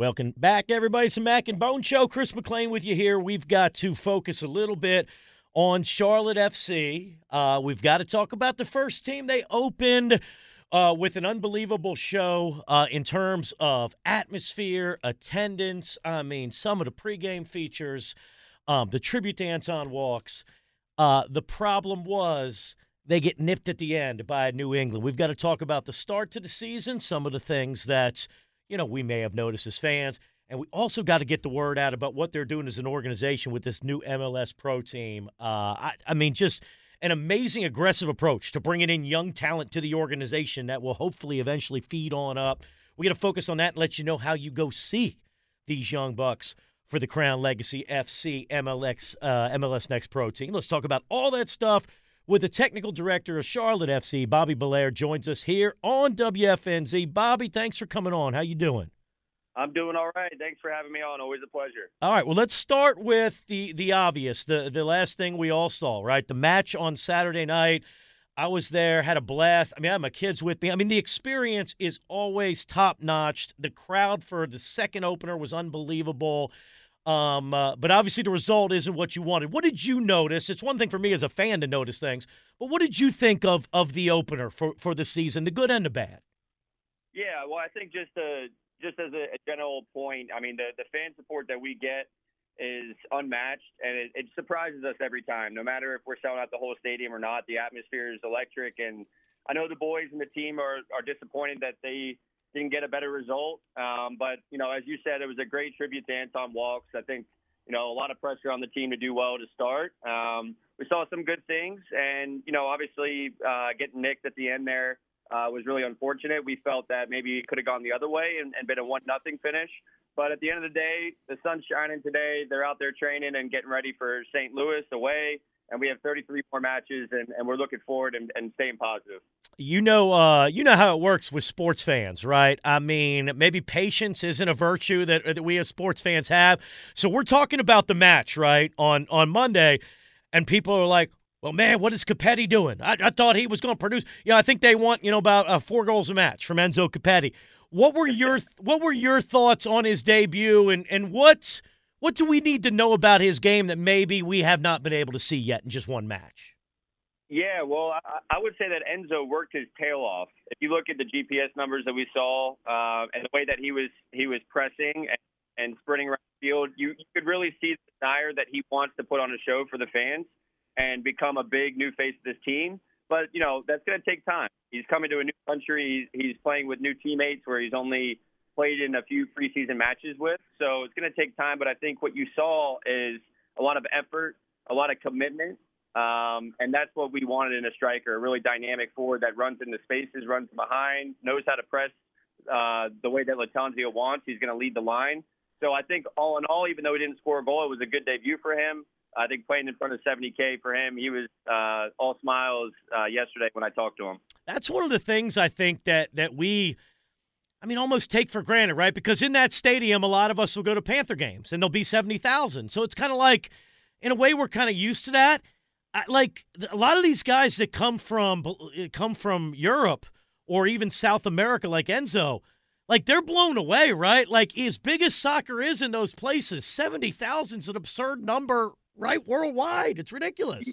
Welcome back, everybody. It's the Mac and Bone Show. Chris McClain with you here. We've got to focus a little bit on Charlotte FC. Uh, we've got to talk about the first team. They opened uh, with an unbelievable show uh, in terms of atmosphere, attendance. I mean, some of the pregame features, um, the tribute to Anton Walkes. Uh, the problem was they get nipped at the end by New England. We've got to talk about the start to the season, some of the things that you know we may have noticed as fans, and we also got to get the word out about what they're doing as an organization with this new MLS Pro team. Uh, I, I mean, just an amazing aggressive approach to bringing in young talent to the organization that will hopefully eventually feed on up. We got to focus on that and let you know how you go see these young bucks for the Crown Legacy FC MLX uh, MLS Next Pro team. Let's talk about all that stuff with the technical director of Charlotte FC, Bobby Belair, joins us here on WFNZ. Bobby, thanks for coming on. How you doing? I'm doing all right. Thanks for having me on. Always a pleasure. All right. Well, let's start with the the obvious, the the last thing we all saw, right? The match on Saturday night. I was there, had a blast. I mean, I had my kids with me. I mean, the experience is always top notch. The crowd for the second opener was unbelievable. Um, uh, but obviously, the result isn't what you wanted. What did you notice? It's one thing for me as a fan to notice things, but what did you think of of the opener for for the season, the good and the bad? Yeah, well, I think just a just as a, a general point, I mean, the, the fan support that we get is unmatched, and it, it surprises us every time. No matter if we're selling out the whole stadium or not, the atmosphere is electric. And I know the boys and the team are are disappointed that they didn't get a better result. Um, but you know, as you said, it was a great tribute to Anton Walkes. I think you know a lot of pressure on the team to do well to start. Um, we saw some good things, and you know, obviously uh, getting nicked at the end there uh, was really unfortunate. We felt that maybe it could have gone the other way and, and been a one nothing finish. But at the end of the day, the sun's shining today. They're out there training and getting ready for St. Louis away. And we have 33 more matches, and, and we're looking forward and, and staying positive. You know, uh, you know how it works with sports fans, right? I mean, maybe patience isn't a virtue that, that we as sports fans have. So we're talking about the match, right, on on Monday, and people are like, well, man, what is Copetti doing? I, I thought he was going to produce. You know, I think they want you know about uh, four goals a match from Enzo Copetti. What were your What were your thoughts on his debut, and and what what do we need to know about his game that maybe we have not been able to see yet in just one match? Yeah, well, I, would say that Enzo worked his tail off. If you look at the GPS numbers that we saw uh, and the way that he was he was pressing and, and sprinting around the field, you, you could really see the desire that he wants to put on a show for the fans and become a big new face of this team. But you know that's going to take time. He's coming to a new country. He's, he's playing with new teammates where he's only played in a few preseason matches with. So it's going to take time. But I think what you saw is a lot of effort, a lot of commitment, um, and that's what we wanted in a striker, a really dynamic forward that runs into spaces, runs behind, knows how to press uh, the way that Lattanzio wants. He's going to lead the line. So I think all in all, even though he didn't score a goal, it was a good debut for him. I think playing in front of 70K for him, he was uh, all smiles uh, yesterday when I talked to him. That's one of the things I think that that we, I mean, almost take for granted, right? Because in that stadium, a lot of us will go to Panther games, and there'll be 70,000. So it's kind of like, in a way, we're kind of used to that. I, like a lot of these guys that come from uh, come from Europe or even South America, like Enzo, like they're blown away, right? Like as big as soccer is in those places, seventy thousand is an absurd number right worldwide. It's ridiculous.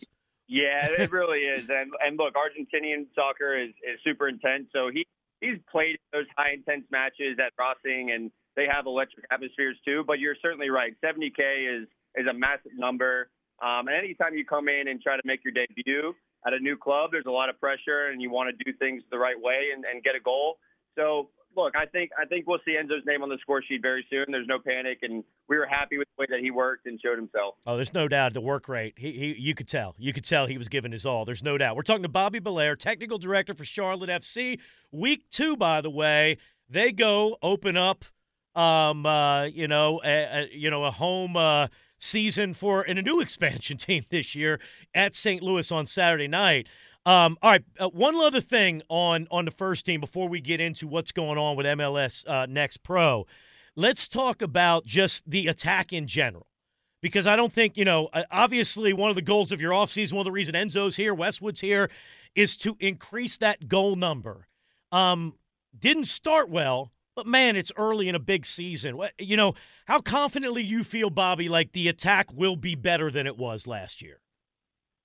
Yeah, it really is. And and look, Argentinian soccer is, is super intense. So he he's played those high intense matches at Racing, and they have electric atmospheres too. But you're certainly right. 70k is is a massive number. Um, and anytime you come in and try to make your debut at a new club, there's a lot of pressure, and you want to do things the right way and, and get a goal. So look, I think I think we'll see Enzo's name on the score sheet very soon. There's no panic, and we were happy with the way that he worked and showed himself. Oh, there's no doubt the work rate. He, he you could tell, you could tell he was giving his all. There's no doubt. We're talking to Bobby Belair, technical director for Charlotte FC. Week two, by the way, they go open up um, uh, you know, a, a, you know, a home uh, season for in a new expansion team this year at St. Louis on Saturday night. Um, all right, uh, one other thing on on the first team before we get into what's going on with MLS uh, Next Pro. Let's talk about just the attack in general. Because I don't think, you know, obviously one of the goals of your offseason, one of the reasons Enzo's here, Westwood's here, is to increase that goal number. Um, didn't start well, but man, it's early in a big season. You know, how confidently you feel, Bobby, like the attack will be better than it was last year?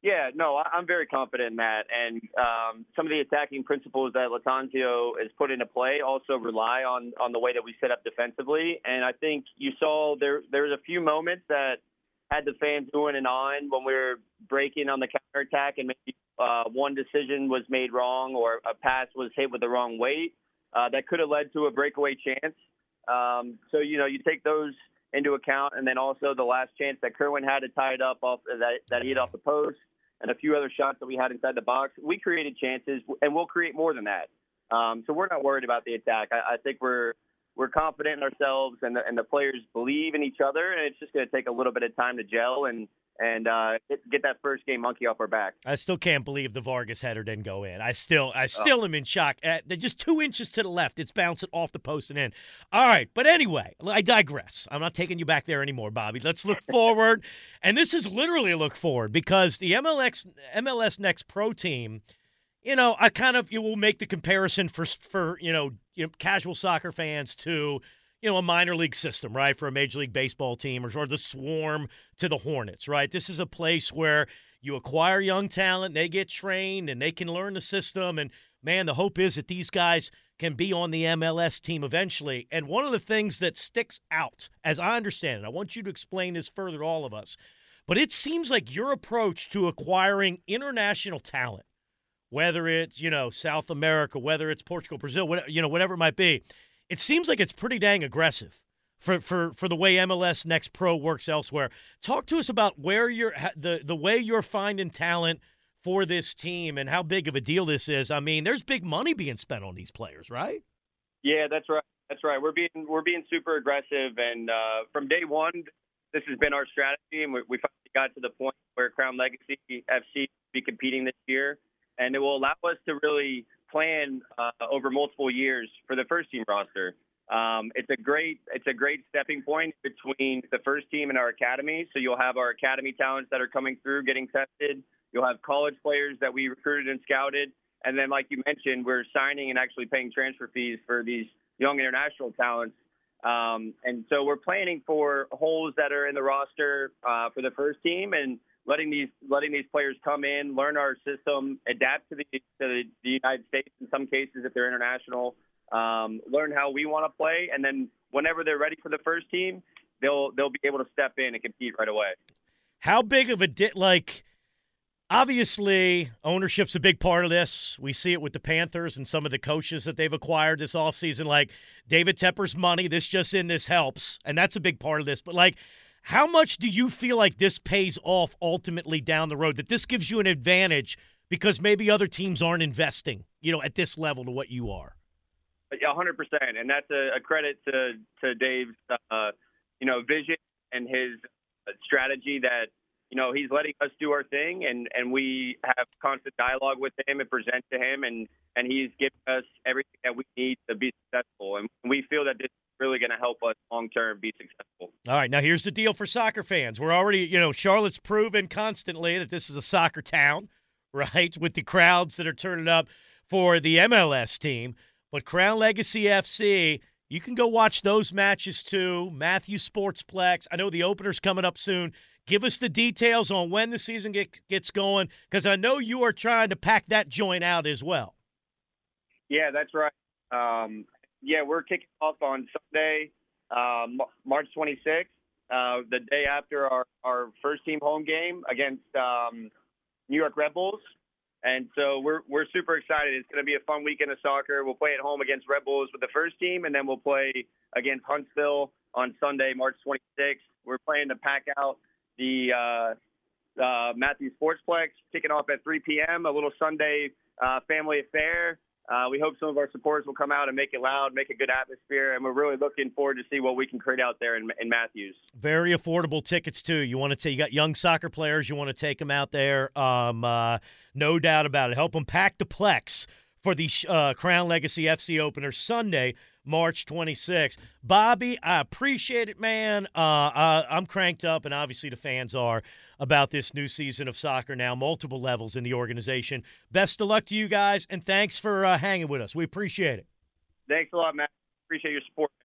Yeah, no, I'm very confident in that. And um, some of the attacking principles that Lattanzio has put into play also rely on on the way that we set up defensively. And I think you saw there there was a few moments that had the fans going and on when we were breaking on the counterattack and maybe uh, one decision was made wrong or a pass was hit with the wrong weight uh, that could have led to a breakaway chance. Um, so you know you take those into account, and then also the last chance that Kerwin had to tie it up off that that he hit off the post, and a few other shots that we had inside the box. We created chances, and we'll create more than that. Um, so we're not worried about the attack. I, I think we're we're confident in ourselves, and the, and the players believe in each other, and it's just going to take a little bit of time to gel and and uh, get, that first game monkey off our back. I still can't believe the Vargas header didn't go in. I still, I oh. still oh. am in shock. At, they're just two inches to the left. It's bouncing off the post and in. All right, but anyway, I digress. I'm not taking you back there anymore, Bobby. Let's look forward, and this is literally a look forward because the MLS MLS Next Pro team. You know, I kind of you will make the comparison for for you know, you know casual soccer fans to you know, a minor league system, right, for a Major League Baseball team or, or the swarm to the Hornets, right? This is a place where you acquire young talent, they get trained, and they can learn the system. And man, the hope is that these guys can be on the MLS team eventually. And one of the things that sticks out, as I understand it, I want you to explain this further to all of us, but it seems like your approach to acquiring international talent, whether it's, you know, South America, whether it's Portugal, Brazil, whatever, you know, whatever it might be, it seems like it's pretty dang aggressive for, for, for the way MLS Next Pro works elsewhere. Talk to us about where you're the the way you're finding talent for this team and how big of a deal this is. I mean, there's big money being spent on these players, right? Yeah, that's right. That's right. We're being we're being super aggressive, and uh, from day one, this has been our strategy, and we, we finally got to the point where Crown Legacy FC be competing this year, and it will allow us to really plan uh, over multiple years for the first team roster. Um, it's a great it's a great stepping point between the first team and our academy. So you'll have our academy talents that are coming through getting tested. You'll have college players that we recruited and scouted, and then like you mentioned, we're signing and actually paying transfer fees for these young international talents. Um, and so we're planning for holes that are in the roster uh, for the first team and letting these letting these players come in, learn our system, adapt to the to the, United States in some cases if they're international, um, learn how we want to play, and then whenever they're ready for the first team, they'll they'll be able to step in and compete right away. How big of a di- like? Obviously, ownership's a big part of this. We see it with the Panthers and some of the coaches that they've acquired this offseason, like David Tepper's money. This just in, this helps. And that's a big part of this. But, like, how much do you feel like this pays off ultimately down the road? That this gives you an advantage because maybe other teams aren't investing, you know, at this level to what you are. Yeah, hundred percent, and that's a, a, credit to to Dave's, uh, you know, vision and his strategy that you know he's letting us do our thing, and and we have constant dialogue with him and present to him, and and he's giving us everything that we need to be successful, and we feel that this is really going to help us long term be successful. All right, now here's the deal for soccer fans. We're already, you know, Charlotte's proven constantly that this is a soccer town, right? With the crowds that are turning up for the MLS team. But Crown Legacy FC, you can go watch those matches too. Matthew Sportsplex. I know the opener's coming up soon. Give us the details on when the season get, gets going because I know you are trying to pack that joint out as well. Yeah, that's right. Um, yeah, we're kicking off on Sunday, uh, March 26th, uh, the day after our, our first team home game against um, New York Red Bulls. And so we're we're super excited. It's going to be a fun weekend of soccer. We'll play at home against Red Bulls with the first team, and then we'll play against Huntsville on Sunday, March 26th. We're playing to pack out the uh, uh, Matthew Sportsplex, kicking off at 3 p.m. A little Sunday uh, family affair. Uh, we hope some of our supporters will come out and make it loud, make a good atmosphere, and we're really looking forward to see what we can create out there in, in Matthews. Very affordable tickets too. You want to take you got young soccer players. You want to take them out there. Um, uh, no doubt about it. Help them pack the Plex for the uh, Crown Legacy FC opener Sunday, March 26th. Bobby, I appreciate it, man. Uh, I, I'm cranked up, and obviously the fans are about this new season of soccer now, multiple levels in the organization. Best of luck to you guys, and thanks for uh, hanging with us. We appreciate it. Thanks a lot, Matt. Appreciate your support.